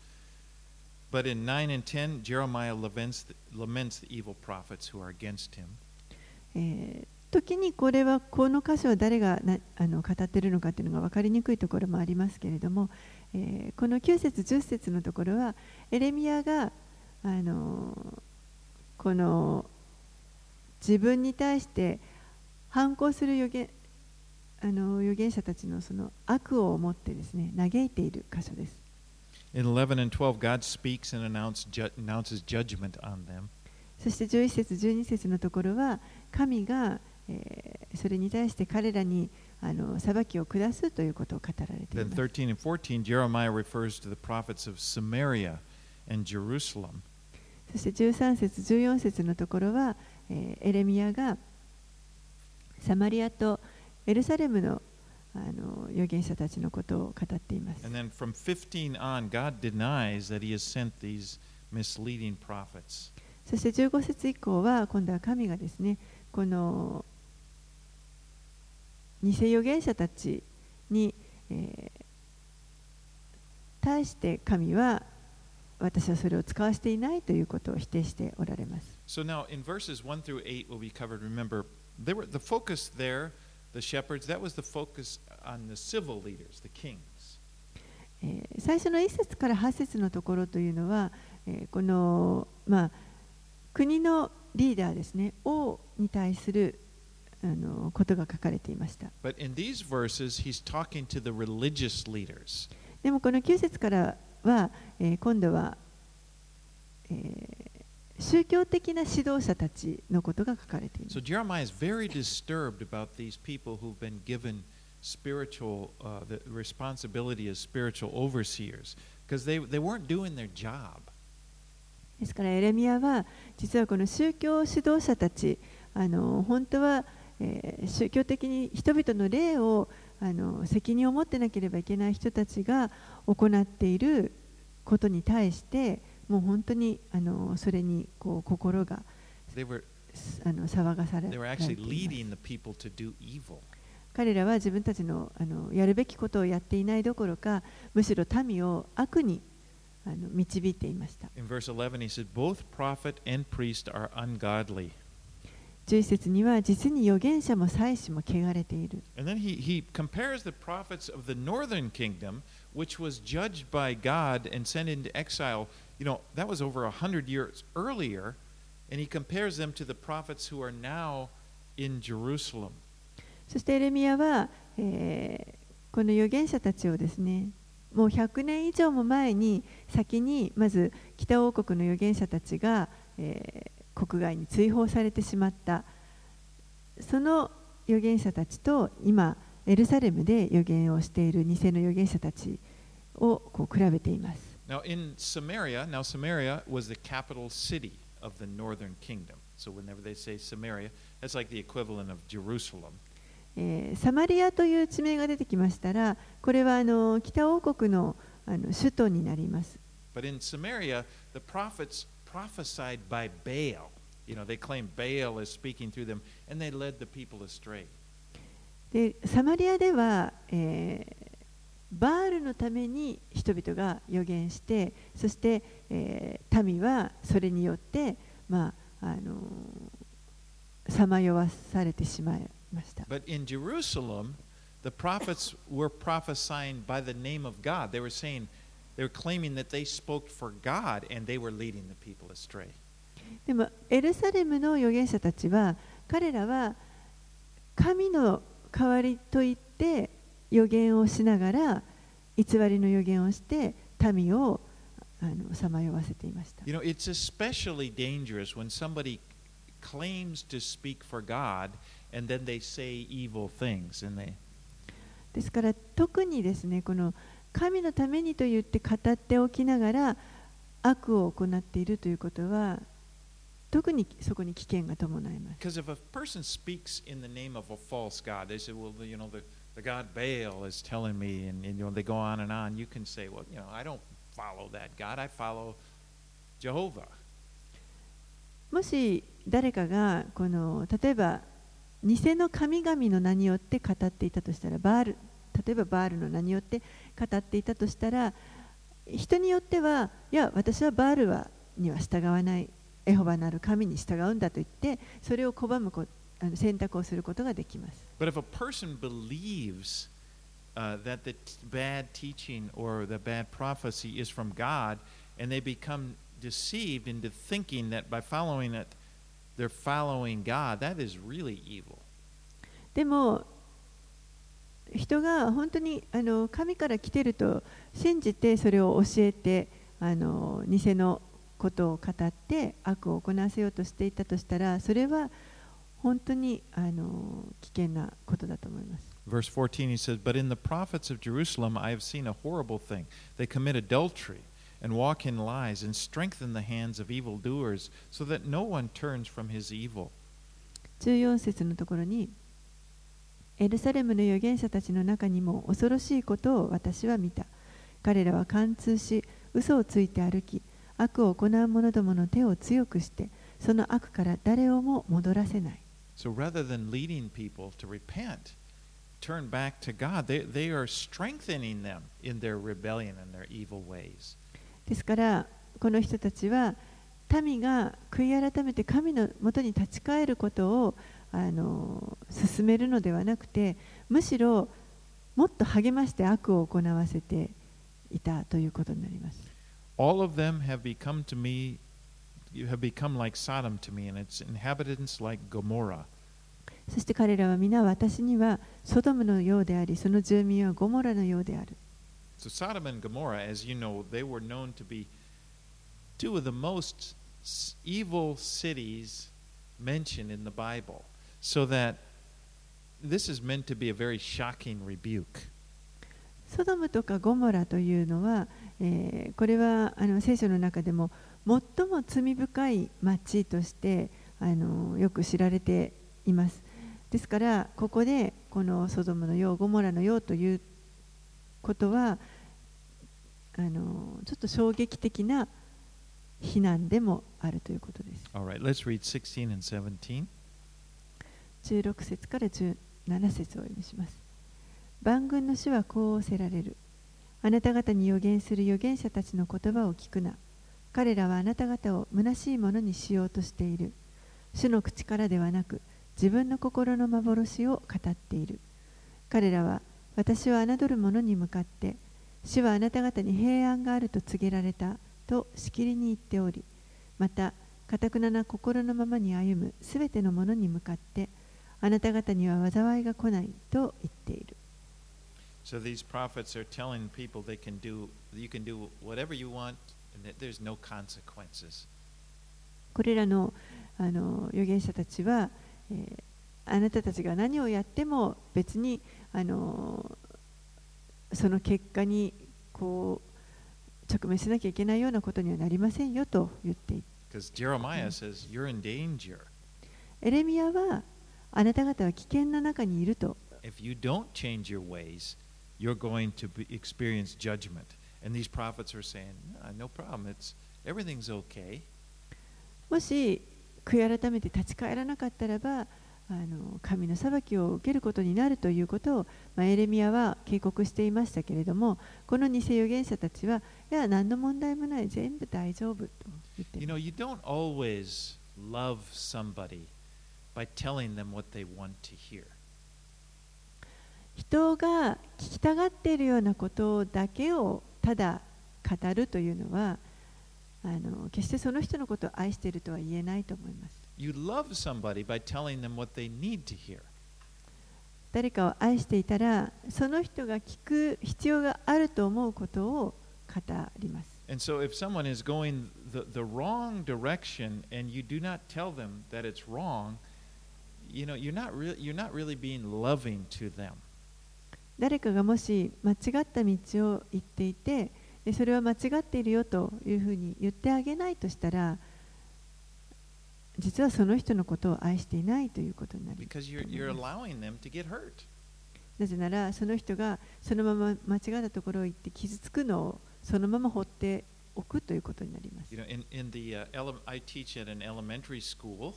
But in 9 and 10, Jeremiah laments the, laments the evil prophets who are against him. 時にこれはこの箇所は誰がなあの語っているのかというのが分かりにくいところもありますけれども、えーこの9節10節のところはエレミアがあのこの自分に対して反抗する預言あの預言者たちのその悪を思ってですね嘆いている箇所です。In 11 and 12, God speaks and announces judgment on them. そして11節12節のところは神が、えーそれに対して彼らにあの裁きを下すということを語られてい Then ます。13 and 14, Jeremiah refers to the prophets of Samaria and Jerusalem. そして13節14節のところは、えーエレミアがサマリアとエルサレムのあの預言者たちのことを語っています。And then from 15 on, God denies that he has sent these misleading prophets. そして15節以降は今度は神がですねこの偽預言者たちに、えー対して神は私はそれを使わせていないということを否定しておられます。So now in verses 1 through 8 will be covered. Remember, they were, the focus there, the shepherds, that was the focus on the civil leaders, the kings. えー最初の1節から8節のところというのは、えーこの、まあ、国のリーダーですね王に対するあのことが書かれていました。But in these verses, he's talking to the religious leaders. でもこの9節からは、えー今度は、えー宗教的な指導者たちのことが書かれています So。spiritual, uh, the responsibility as spiritual overseers ですからエレミアは実はこの宗教指導者たちあの本当は、えー、宗教的に人々の霊をあの責任を持ってなければいけない人たちが行っていることに対してもう本当にあのそれにこう心があの騒がされていま。彼らは自分たちのあのやるべきことをやっていないどころかむしろ民を悪にあの導いていました In verse 11, he said, Both prophet and priest are ungodly. 11節には実に預言者も祭司も汚れている And then he, he compares the prophets of the northern kingdom, which was judged by God and sent into exile. You know, that was over a hundred years earlier. And he compares them to the prophets who are now in Jerusalem. そしてエレミアは、えーこの預言者たちをですねもう100年以上も前に先にまず北王国の預言者たちが、えー国外に追放されてしまったその預言者たちと今エルサレムで預言をしている偽の預言者たちをこう比べています。Now, in Samaria, now Samaria was the capital city of the northern kingdom. So whenever they say Samaria, that's like the equivalent of Jerusalem. サマリアという地名が出てきましたら、これはあの北王国の,あの首都になります。で、サマリアでは、えー、バールのために人々が予言して、そして、えー、民はそれによって、まああの、さまよわされてしまう。ました。But in Jerusalem, the prophets were prophesying by the name of God. They were saying, they were claiming that they spoke for God, and they were leading the people astray. でもエルサレムの預言者たちは彼らは神の代わりと言って預言をしながら偽りの預言をして民をあのさまよわせていました。You know, it's especially dangerous when somebody claims to speak for God, ですから特にですねこの神のためにと言って語っておきながら悪を行っているということは特にそこに危険が伴います。もし誰かがこの例えば偽の神々の名によって語っていたとしたらバール例えばバールの名によって語っていたとしたら人によってはいや私はバールはには従わないエホバなる神に従うんだと言ってそれを拒むこあの選択をすることができます。But if a person believes uh, that the bad teaching or the bad prophecy is from God, and they become deceived into thinking that by following it, they're following God, that is really evil. でも人が本当にあの神から来てると信じてそれを教えてあの偽のことを語って悪を行わせようとしていたとしたらそれは本当にあの危険なことだと思います。Verse 14, he says, But in the prophets of Jerusalem I have seen a horrible thing. They commit adultery and walk in lies and strengthen the hands of evildoers so that no one turns from his evil. 14節のところにエルサレムの預言者たちの中にも恐ろしいことを私は見た彼らは貫通し嘘をついて歩き悪を行う者どもの手を強くしてその悪から誰をも戻らせない So rather than leading people to repent, turn back to God, they, they are strengthening them in their rebellion and their evil ways. ですからこの人たちは民が悔い改めて神のもとに立ち返ることをあの進めるのではなくてむしろもっと励まして悪を行わせていたということになります。All of them have become to me, you have become like Sodom to me, and its inhabitants like Gomorrah. そして彼らは皆私にはソドムのようでありその住民はゴモラのようである。So Sodom and Gomorrah, as you know, they were known to be two of the most evil cities mentioned in the Bible. So that this is meant to be a very shocking rebuke. ソドムとかゴモラというのは、えーこれはあの聖書の中でも最も罪深い町としてあのよく知られています。ですからここでこのソドムのようゴモラのようということはあのちょっと衝撃的な非難でもあるということです。All right, let's read 16 and 17. 16節から17節をお読みします。万軍の主はこう仰せられる。あなた方に予言する預言者たちの言葉を聞くな。彼らはあなた方を虚しいものにしようとしている。主の口からではなく、自分の心の幻を語っている。彼らは私は侮る者に向かって、主はあなた方に平安があると告げられたとしきりに言っており、また、かたくなな心のままに歩むすべての者に向かって、あなた方には災いが来ないと言っている。So these prophets are telling people they can do, you can do whatever you want, and that there's no consequences. これらのあの預言者たちは、えーあなたたちが何をやっても別にあのその結果にこう直面しなきゃいけないようなことにはなりませんよと言っている。Because Jeremiah says, You're in danger. エレミアはあなた方は危険な中にいると If you don't change your ways, you're going to be, experience judgment. And these prophets are saying, "No, no problem. It's everything's okay. もし悔い改めて立ち返らなかったらばあの神の裁きを受けることになるということを、まあ、エレミアは警告していましたけれどもこの偽預言者たちはいや何の問題もない全部大丈夫と言ってい You ま know, す you don't always love somebody by telling them what they want to hear. 人が聞きたがっているようなことだけをただ語るというのはあの決してその人のことを愛しているとは言えないと思います You love somebody by telling them what they need to hear. 誰かを愛していたらその人が聞く必要があると思うことを語ります And so if someone is going the, the wrong direction and you do not tell them that it's wrong, you know, you're not, re- you're not really being loving to them. 誰かがもし間違った道を行っていてでそれは間違っているよというふうに言ってあげないとしたら実はその人のことを愛していないということになる.なぜならその人がそのまま間違ったところを行って傷つくのをそのまま放っておくということになります You know, in, in the uh, I teach at an elementary school,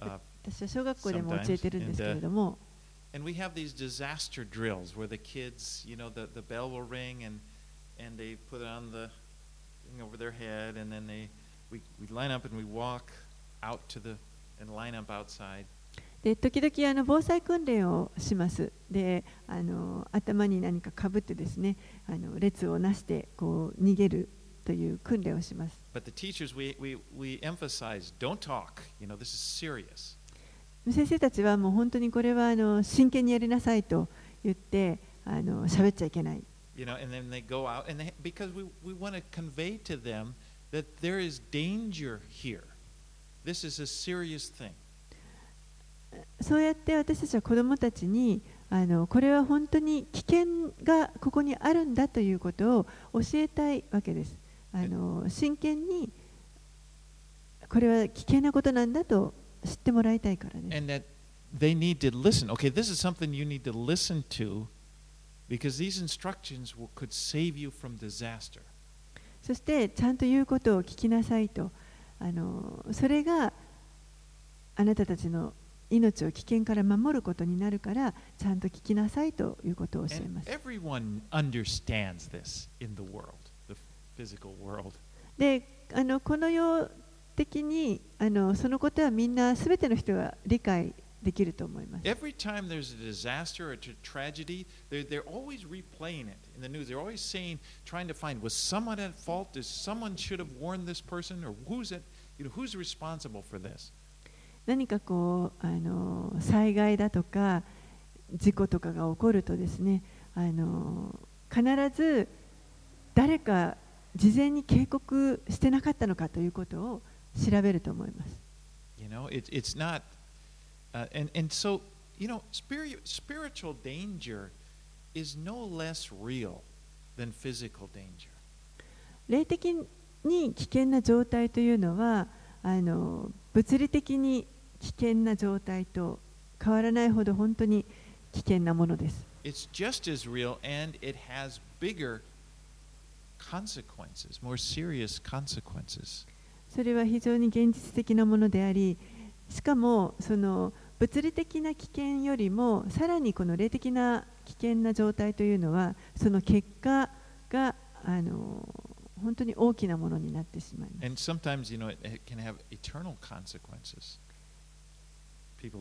uh, 私は小学校でも教えてるんですけれども and we have these disaster drills where the kids, you know, the, the bell will ring and and they put it on the thing over their head, and then they we, we line up and we walk out to the and line up outside. で時々あの防災訓練をしますであの頭に何かかぶってですねあの列をなしてこう逃げるという訓練をします But the teachers, we, we, we emphasize, don't talk. You know, this is serious. 先生たちはもう本当にこれはあの真剣にやりなさいと言ってあの喋っちゃいけない You know, and then they go out, and they, because we, we want to convey to them that there is danger here. This is a serious thing. そうやって私たちは子どもたちにあのこれは本当に危険がここにあるんだということを教えたいわけですあの真剣にこれは危険なことなんだと知ってもらいたいからです And that they need to listen. Okay, this is something you need to listen to because these instructions will, could save you from disaster. そしてちゃんと言うことを聞きなさいとあのそれがあなたたちの命を危険から守ることになるからちゃんと聞きなさいということを教えます everyone understands this in the world, the physical world. であのこの世的にあのそのことはみんなすべての人が理解できると思います Every time there's a disaster or a tra- tragedy, they're, they're always replaying it in the news. They're always saying, trying to find, was someone at fault? Is someone should have warned this person? Or who's at, you know, who's responsible for this? 何かこうあの災害だとか事故とかが起こるとですねあの必ず誰か事前に警告してなかったのかということを調べると思います You know, it, it's not, uh, and, and so, you know, spiri- spiritual danger is no less real than physical danger. 霊的に危険な状態というのはあの物理的に危険な状態と変わらないほど本当に危険なものです It's just as real, and it has bigger consequences, more serious consequences. それは非常に現実的なものでありしかもその物理的な危険よりもさらにこの霊的な危険な状態というのはその結果があの本当に大きなものになってしまいます。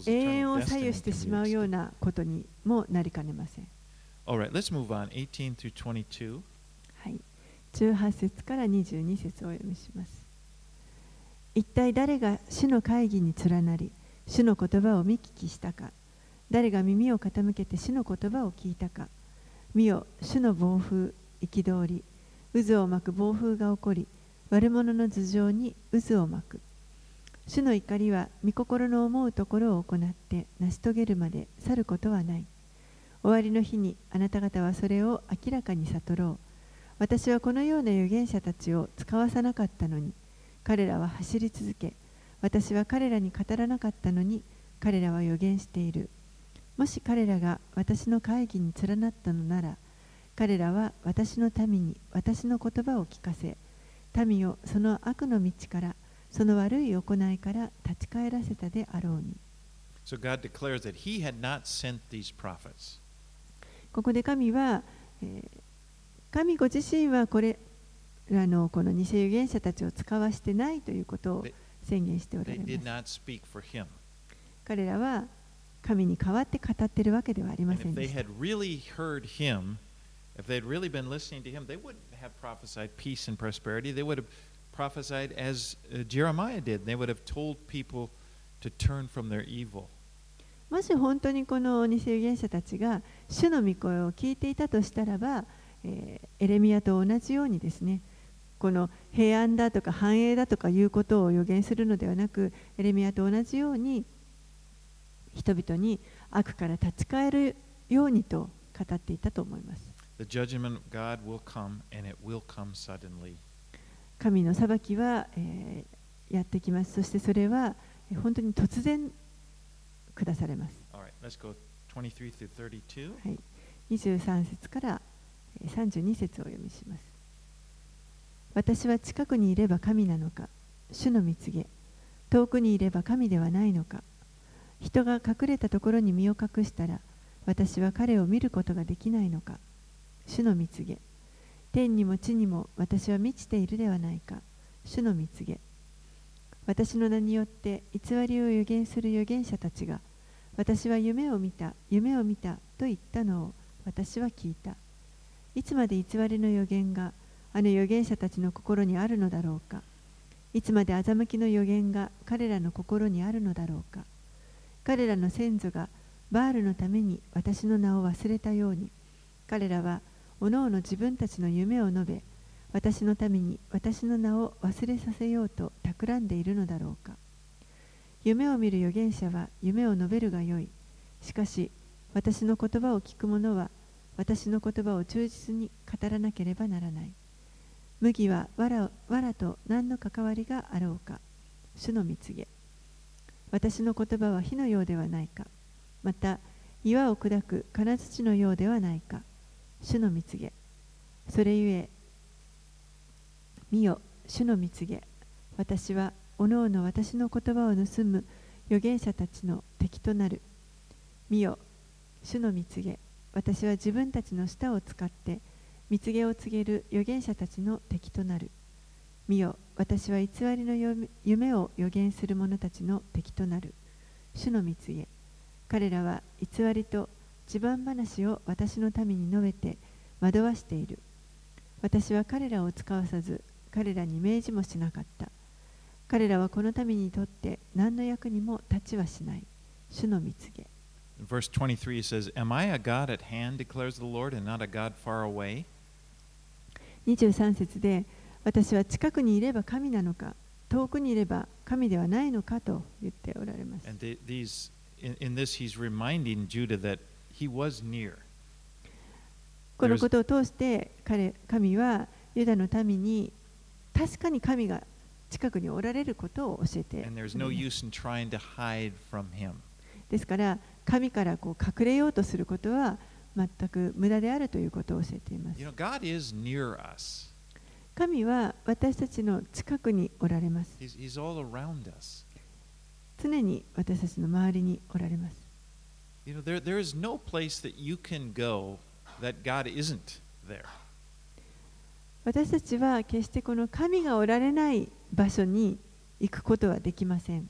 永遠を左右してしまうようなことにもなりかねません。18, はい、18節から22節をお読みします。一体誰が主の会議に連なり、主の言葉を見聞きしたか、誰が耳を傾けて主の言葉を聞いたか、見よ、主の暴風、憤り、渦を巻く暴風が起こり、悪者の頭上に渦を巻く。主の怒りは御心の思うところを行って成し遂げるまで去ることはない。終わりの日にあなた方はそれを明らかに悟ろう。私はこのような預言者たちを使わさなかったのに、彼らは走り続け、私は彼らに語らなかったのに、彼らは預言している。もし彼らが私の会議に連なったのなら、彼らは私の民に私の言葉を聞かせ、民をその悪の道から、その悪い行いから立ち返らせたであろうに。So God declares that He had not sent these prophets. ここで神は、えー神ご自身はこれあのこの偽預言者たちを使わしてないということを宣言しておられます.彼らは神に代わって語っているわけではありませんでした if they had really been listening to Him, they wouldn't have prophesied peace and prosperity. They would have prophesied as uh, Jeremiah did. They would have told people to turn from their evil. もし本当にこの偽預言者たちが主の御声を聞いていたとしたらば、えーエレミアと同じようにですねこの平安だとか繁栄だとかいうことを予言するのではなくエレミアと同じように人々に悪から立ち返るようにと語っていたと思います。神の裁きは、えー、やってきます。そしてそれは本当に突然下されます。Right, let's go 23 through 32. はい、23節から32節をお読みします。私は近くにいれば神なのか、主の蜜げ、遠くにいれば神ではないのか、人が隠れたところに身を隠したら、私は彼を見ることができないのか、主の蜜げ、天にも地にも私は満ちているではないか、主の蜜げ。私の名によって偽りを予言する預言者たちが、私は夢を見た、夢を見たと言ったのを私は聞いた。いつまで偽りの予言があの預言者たちの心にあるのだろうか。いつまで欺きの予言が彼らの心にあるのだろうか。彼らの先祖がバールのために私の名を忘れたように、彼らはおのおの自分たちの夢を述べ、私のために私の名を忘れさせようと企んでいるのだろうか。夢を見る預言者は夢を述べるがよい。しかし、私の言葉を聞く者は私の言葉を忠実に語らなければならない。麦は藁藁と何の関わりがあろうか？主の蜜げ。私の言葉は火のようではないか？また、岩を砕く金槌のようではないか？主の蜜げ。それゆえ、見よ、主の蜜げ。私は、おのおの私の言葉を盗む預言者たちの敵となる。見よ、主の蜜げ。私は自分たちの舌を使って蜜毛を告げる預言者たちの敵となる。見よ、私は偽りの夢を預言する者たちの敵となる。主の蜜げ。彼らは偽りと地盤話を私の民に述べて惑わしている。私は彼らを使わさず、彼らに命じもしなかった。彼らはこの民にとって何の役にも立ちはしない。主の蜜げ。verse 23 says, Am I a God at hand, declares the Lord, and not a God far away? 23節で私は近くにいれば神なのか遠くにいれば神ではないのかと言っておられます。And these, in, in this, he's reminding Judah that he was near. このことを通して彼神はユダの民に確かに神が近くにおられることを教えて no. ですから神からこう隠れようとすることは全く無駄であるということを教えています。神は私たちの近くにおられます。常に私たちの周りにおられます。私たちは決してこの神がおられない場所に行くことはできません。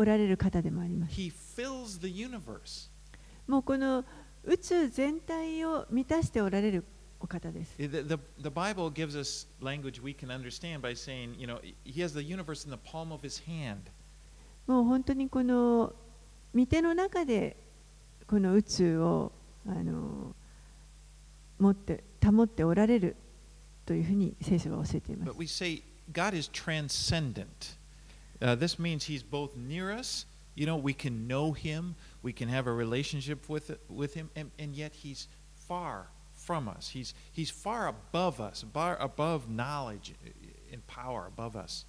おられる方でもあります。もうこの宇宙全体を満たしておられるお方です。The, the, the Bible gives us language we can understand by saying, you know, He has the universe in the palm of His hand. もう本当にこの御手の中でこの宇宙をあの持って保っておられるというふうに聖書は教えています。But we say God is transcendent. Uh, this means he's both near us, you know, we can know him, we can have a relationship with, with him, and, and yet he's far from us. He's, he's far above us, far above knowledge and power above us.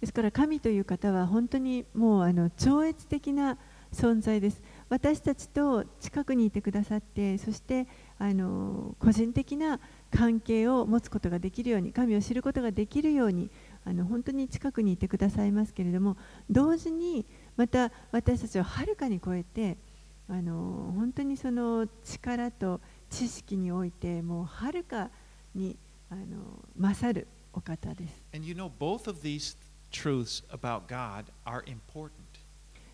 ですから神という方は本当にもうあの超越的な存在です。私たちと近くにいてくださって、そしてあの個人的な関係を持つことができるように、神を知ることができるようにあの本当に近くにいてくださいますけれども同時にまた私たちをはるかに超えてあの本当にその力と知識においてもうはるかにあの勝るお方です。And you know, both of these truths about God are important.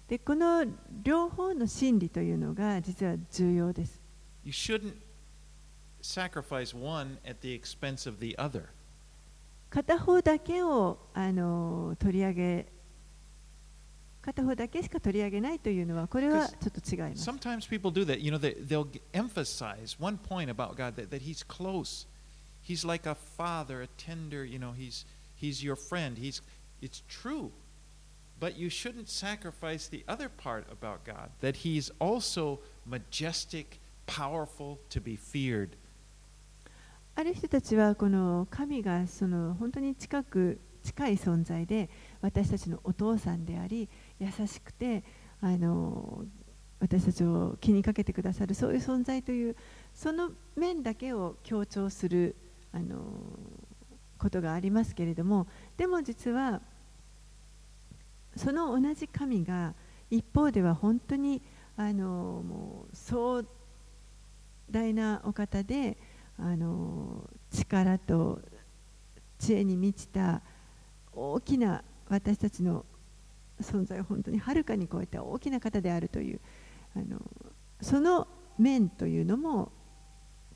でこの両方の真理というのが実は重要です。You shouldn't sacrifice one at the expense of the other. 片方だけをあの取り上げ片方だけしか取り上げないというのはこれはちょっと違います。 Sometimes people do that. You know, they, they'll g- emphasize one point about God that, that He's close. He's like a father, a tender, you know, He's, he's your friend. He's, it's true. But you shouldn't sacrifice the other part about God, that He's also majestic, powerful, to be feared. ある人たちはこの神がその本当に近く近い存在で私たちのお父さんであり優しくてあの私たちを気にかけてくださるそういう存在というその面だけを強調するあのことがありますけれどもでも実はその同じ神が一方では本当にあのもう壮大なお方であの力と知恵に満ちた大きな私たちの存在を本当にはるかに超えた大きな方であるというあのその面というのも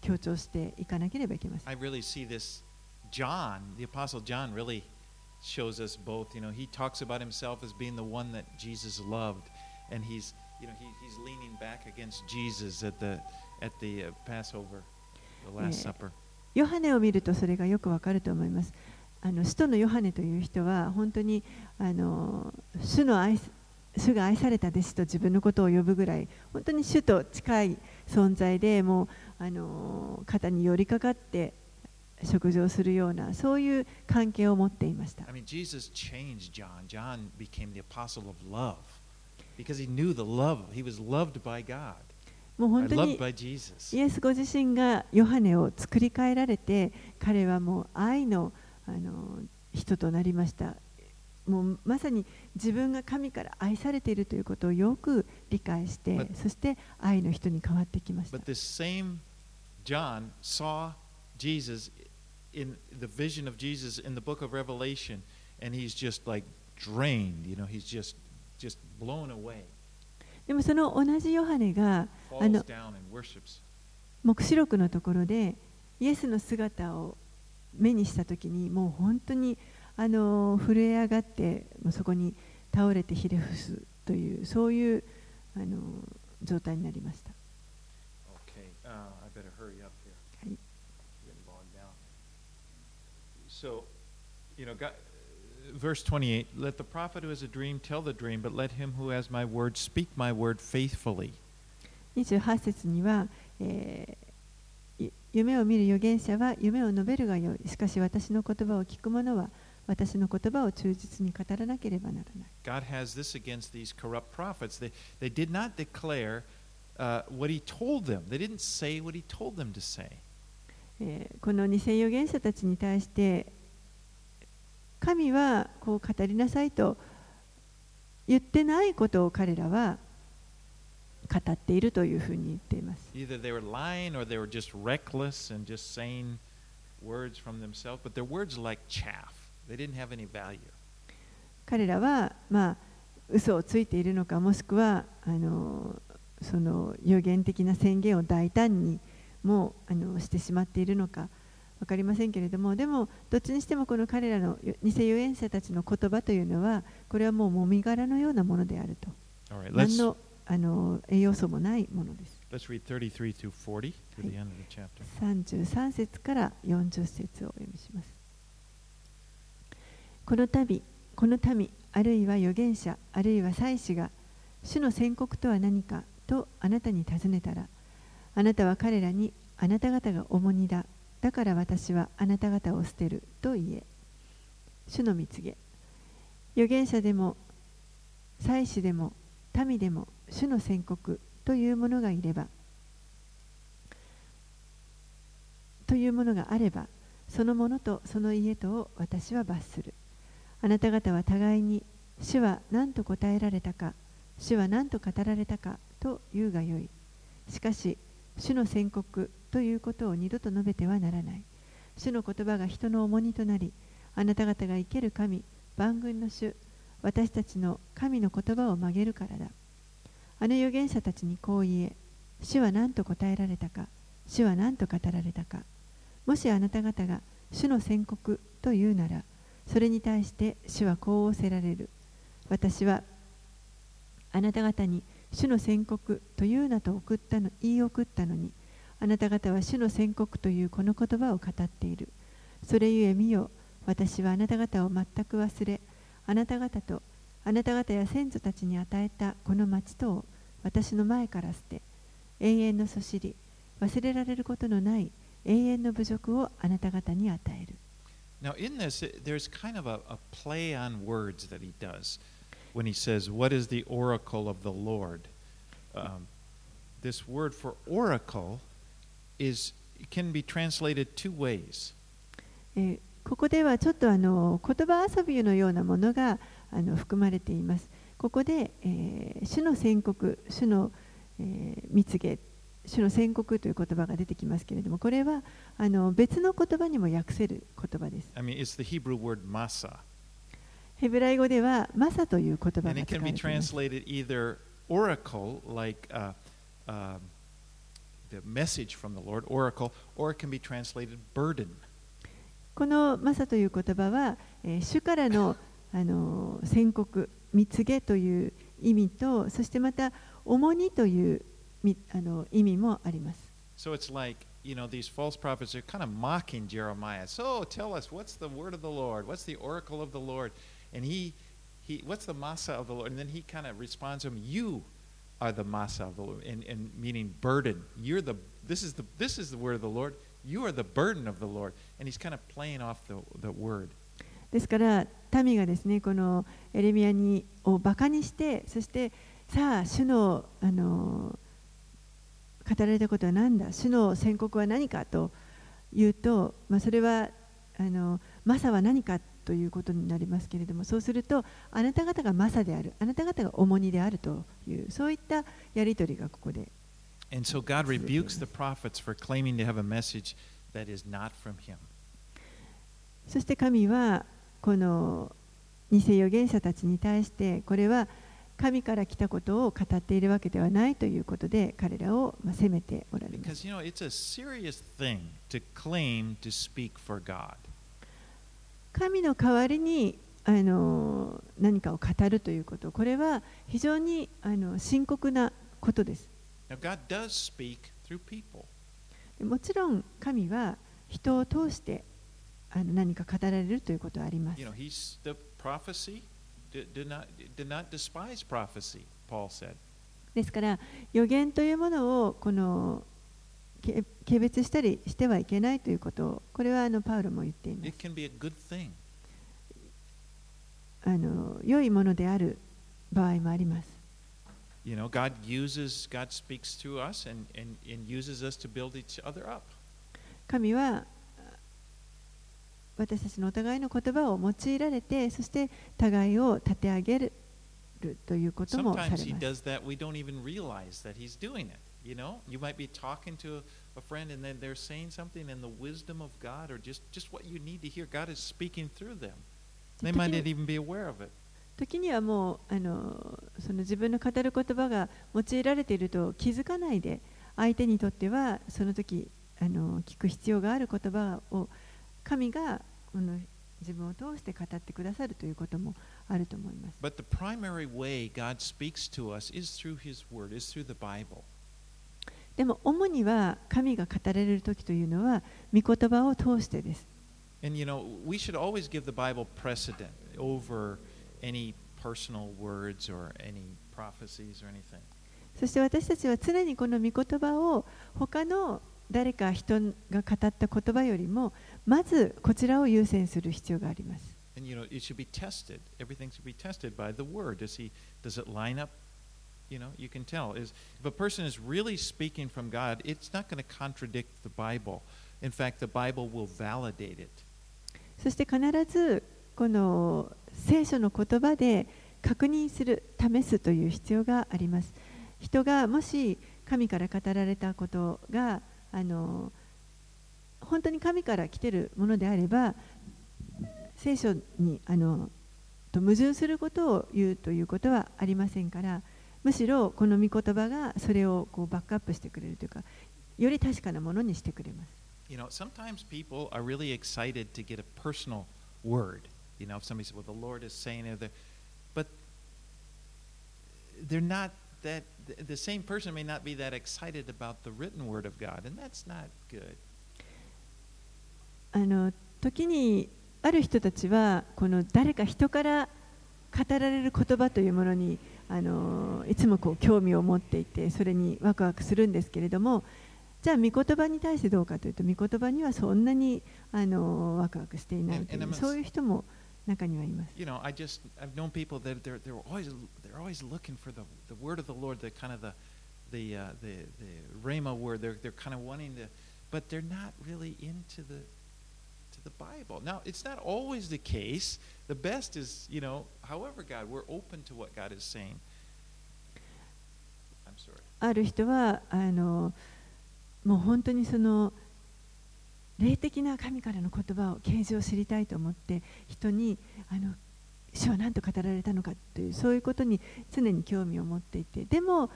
強調していかなければいけません。I really see this. John, the Apostle John, really shows us both. You know, he talks about himself as being the one that Jesus loved, and he's, you know, he, he's leaning back against Jesus at the at the Passover, ヨハネを見るとそれがよくわかると思います。あの使徒のヨハネという人は本当にあの主の愛す主が愛された弟子と自分のことを呼ぶぐらい本当に主と近い存在でもうあの肩に寄りかかって食事をするようなそういう関係を持っていました。I mean, Jesus changed John. John became the apostle of love because he knew the love. He was loved by God, もう本当に.イエスご自身がヨハネを作り変えられて彼はもう愛のあの人となりましたもうまさに自分が神から愛されているということをよく理解してそして愛の人に変わってきました But this same John saw Jesus in the vision of Jesus in the book of Revelation, and he's just like drained. You know, he's just just blown away, でもその同じヨハネが、あの、黙示録のところで、イエスの姿を目にしたときに、もう本当にあの震え上がって、もうそこに倒れてひれ伏すという、そういうあの状態になりました。Verse 28 Let the prophet who has a dream tell the dream, but let him who has my word speak my word faithfully. 28節には、えーゆ夢を見る預言者は夢を述べるがよい。しかし私の言葉を聞く者は私の言葉を忠実に語らなければならない。God has this against these corrupt prophets. They, they did not declare uh, what he told them, they didn't say what he told them to say. えーこの偽預言者たちに対して神はこう語りなさいと言ってないことを彼らは語っているというふうに言っています。Either they were lying or they were just reckless and just saying words from themselves, but their words like chaff. They didn't have any value. 彼らはまあ嘘をついているのかもしくはあのその予言的な宣言を大胆にもあのしてしまっているのか分かりませんけれどもでもどっちにしてもこの彼らの偽預言者たちの言葉というのはこれはもうもみ殻のようなものであると right, 何のあの栄養素もないものです let's read 33 through 40 to the Hi. end of the chapter. 33節から40節をお読みしますこの度この民あるいは預言者あるいは祭司が主の宣告とは何かとあなたに尋ねたらあなたは彼らにあなた方が重荷だだから私はあなた方を捨てると言え。主の蜜げ。預言者でも祭司でも民でも主の宣告というものがいればというものがあればそのものとその家とを私は罰する。あなた方は互いに主は何と答えられたか主は何と語られたかと言うがよい。しかし主の宣告ということを二度と述べてはならない。主の言葉が人の重荷となりあなた方が生ける神万軍の主私たちの神の言葉を曲げるからだ。あの預言者たちにこう言え主は何と答えられたか主は何と語られたか。もしあなた方が主の宣告と言うならそれに対して主はこう仰せられる。私はあなた方に主の宣告というなと送ったの言い送ったのにあなた方は主の宣告というこの言葉を語っているそれゆえ見よ私はあなた方を全く忘れあなた方とあなた方や先祖たちに与えたこの町とを私の前から捨て永遠のそしり忘れられることのない永遠の侮辱をあなた方に与える Now, in this, it- there's kind of a, a play on words that he does when he says, What is the oracle of the Lord? Um, this word for oracle is can be translated two ways. えーここではちょっとあの言葉遊びのようなものがあの含まれています。ここで、えー主の宣告、主の、えー蜜げ、主の宣告という言葉が出てきますけれども、これはあの別の言葉にも訳せる言葉です。I mean, it's the Hebrew word masa. ヘブライ語ではマサという言葉 And が it 使 can わ be れています。translated either oracle, like uh, um, the message from the Lord, oracle, or it can be translated burden. このマサという言葉は、えー主からのあの宣告、蜜げという意味と、そしてまた重荷というみあの意味もあります。 So it's like, you know, these false prophets are kind of mocking Jeremiah. So tell us, what's the word of the Lord? What's the oracle of the Lord? And he, he what's the masa of the Lord? And then he kind of responds to him, You are the masa of the Lord, and, and meaning burden. You're the this is the this is the word of the Lord. You are the burden of the Lord. And he's kind of playing off the, the word. ですから民がですねこのエレミアにをバカにしてそしてさあ主のあの語られたことは何だ主の宣告は何かと言うと、まあ、それはあのマサは何かということになりますけれども、そうすると、あなた方がマサである、あなた方が重荷であるという、そういったやり取りがここで。そして神はこの偽預言者たちに対してこれは神から来たことを語っているわけではないということで彼らを責めておられる。神の代わりにあの何かを語るということこれは非常にあの深刻なことです。もちろん神は人を通してあの何か語られるということはあります。ですから予言というものをこの軽蔑したりしてはいけないということこれはあのパウロも言っています。あの良いものである場合もあります。神は私たちのお互いの言葉を用いられてそして互いを立て上げるということもされます。You know, you might be talking to a friend and then they're saying something in the wisdom of God or just, just what you need to hear. God is speaking through them. They might not even be aware of it. 時にはもうあのその自分の語る言葉が用いられていると気づかないで相手にとってはその時あの聞く必要がある言葉を神がこの自分を通して語ってくださるということもあると思います。 But the primary way God speaks to us is through His Word, is through the Bible. でも主には神が語られる時というのは御言葉を通してです。そして私たちは常にこの御言葉を他の誰か人が語った言葉よりもまずこちらを優先する必要があります。You know, you can tell. Is if a person is really speaking from God, it's not going to contradict the Bible. In fact, the Bible will validate it. そして必ずこの聖書の言葉で確認する、試すという必要があります。人がもし神から語られたことがあの本当に神から来てるものであれば聖書にあのと矛盾することを言うということはありませんからむしろこの御言葉がそれをこうバックアップしてくれるというかより確かなものにしてくれます。You know, sometimes people are really excited to get a personal word. You know, if somebody says, "Well, the Lord is saying," it," but they're not that. The same person may not be that excited about the written word of God, and that's not good. あの時にある人たちはこの誰か人から語られる言葉というものにあのいつもこう興味を持っていてそれにワクワクするんですけれどもじゃあ御言葉に対してどうかというと御言葉にはそんなにあのワクワクしていないというそういう人も中にはいます。You know, I just I've known people that they're they're always they're always looking for the the word of the Lord, the kind of the the uh, the the rhema word. They're they're kind of wanting to, but they're not really into the the Bible. Now, it's not always the case. The best is, you know, however God, we're open to what God is saying. I'm sorry. ある人はあのもう本当にその霊的な神からの言葉を啓示を知りたいと思って人にあの主は何と語られたのかというそういうことに常に興味を持っていてでも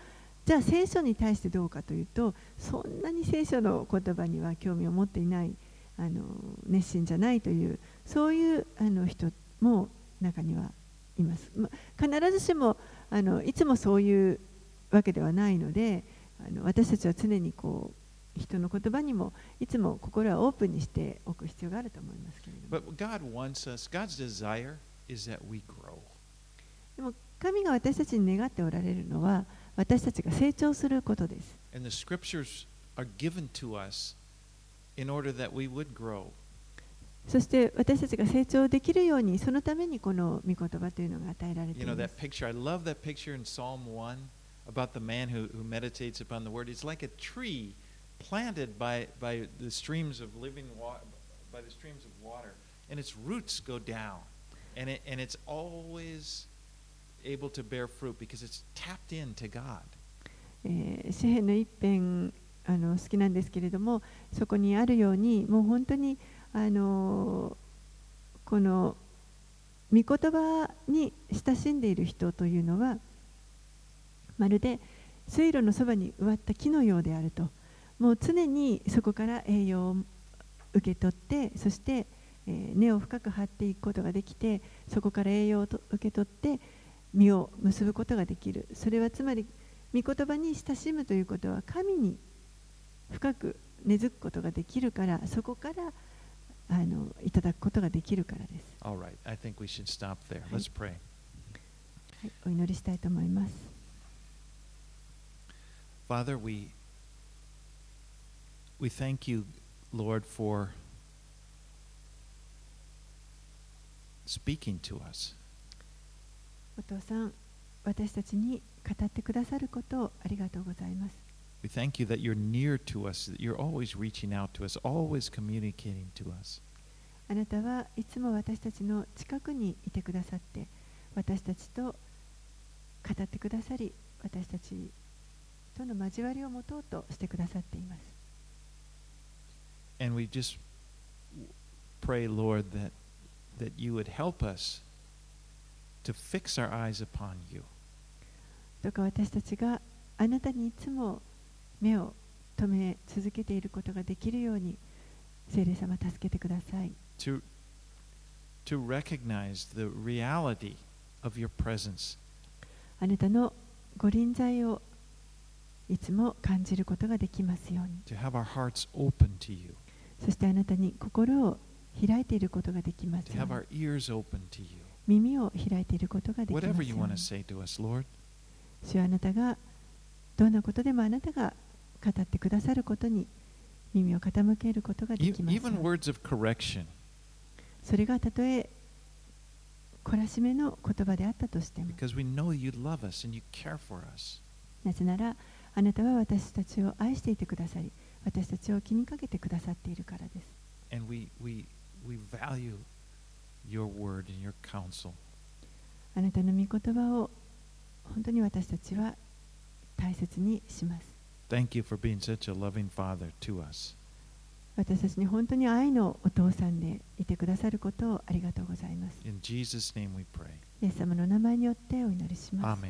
じゃあ聖書に対してどうかというとそんなに聖書の言葉には興味を持っていないあの熱心じゃないというそういうあの人も中にはいます、ま、必ずしもあのいつもそういうわけではないのであの私たちは常にこう人の言葉にもいつも心はオープンにしておく必要があると思いますけれども.でも神が私たちに願っておられるのは私たちが成長することです。And the scriptures are given to us in order that we would grow. そして私たちが成長できるようにそのためにこの御言葉というのが与えられて You い know ま that す picture. I love that picture in Psalm 1 about the man who, who meditates upon the word. It's like a tree planted by, by the streams of living water, by the streams of water, and its roots go down, and it and it's always able to bear fruit because it's tapped into God. えー詩篇の一編 あの好きなんですけれどもそこにあるようにもう本当にあのこの御言葉に親しんでいる人というのはまるで水路のそばに植わった木のようであると。もう常にそこから栄養を受け取ってそして、根を深く張っていくことができてそこから栄養を受け取って実を結ぶことができる。それはつまり御言葉に親しむということは神に深く根付くことができるから、そこからあのいただくことができるからです。お祈りしたいと思います。お父さん、私たちに語ってくださることをありがとうございます。We thank you that you're near to us, that you're always reaching out to us, always communicating to us. あなたはいつも私たちの近くにいてくださって私たちと語ってくださり私たちとの交わりを持とうとしてくださっています And we just pray, Lord, that that you would help us to fix our eyes upon you. どうか私たちがあなたにいつも 目を留め続けていることができるように聖霊様助けてください to to recognize the reality of your presence あなたのご臨在をいつも感じることができますように to have our hearts open to you そしてあなたに心を開いていることができます to よう have に our ears open to you 耳を開いていることができますよ whatever う you に want to say to us lord 主はあなたがどんなことでもあなたが語ってくださることに耳を傾けることがで E- きます。よう even に words of correction. それがたとえ懲らしめの言葉であったとしてもなぜならあなたは私たちを愛していてくださり私たちを気にかけてくださっているからです。And we we we value your word and your counsel. あなたの御言葉を本当に私たちは大切にします私たちに本当に愛のお父さんでいてくださることをありがとうございます。イエス様の名前によってお祈りします。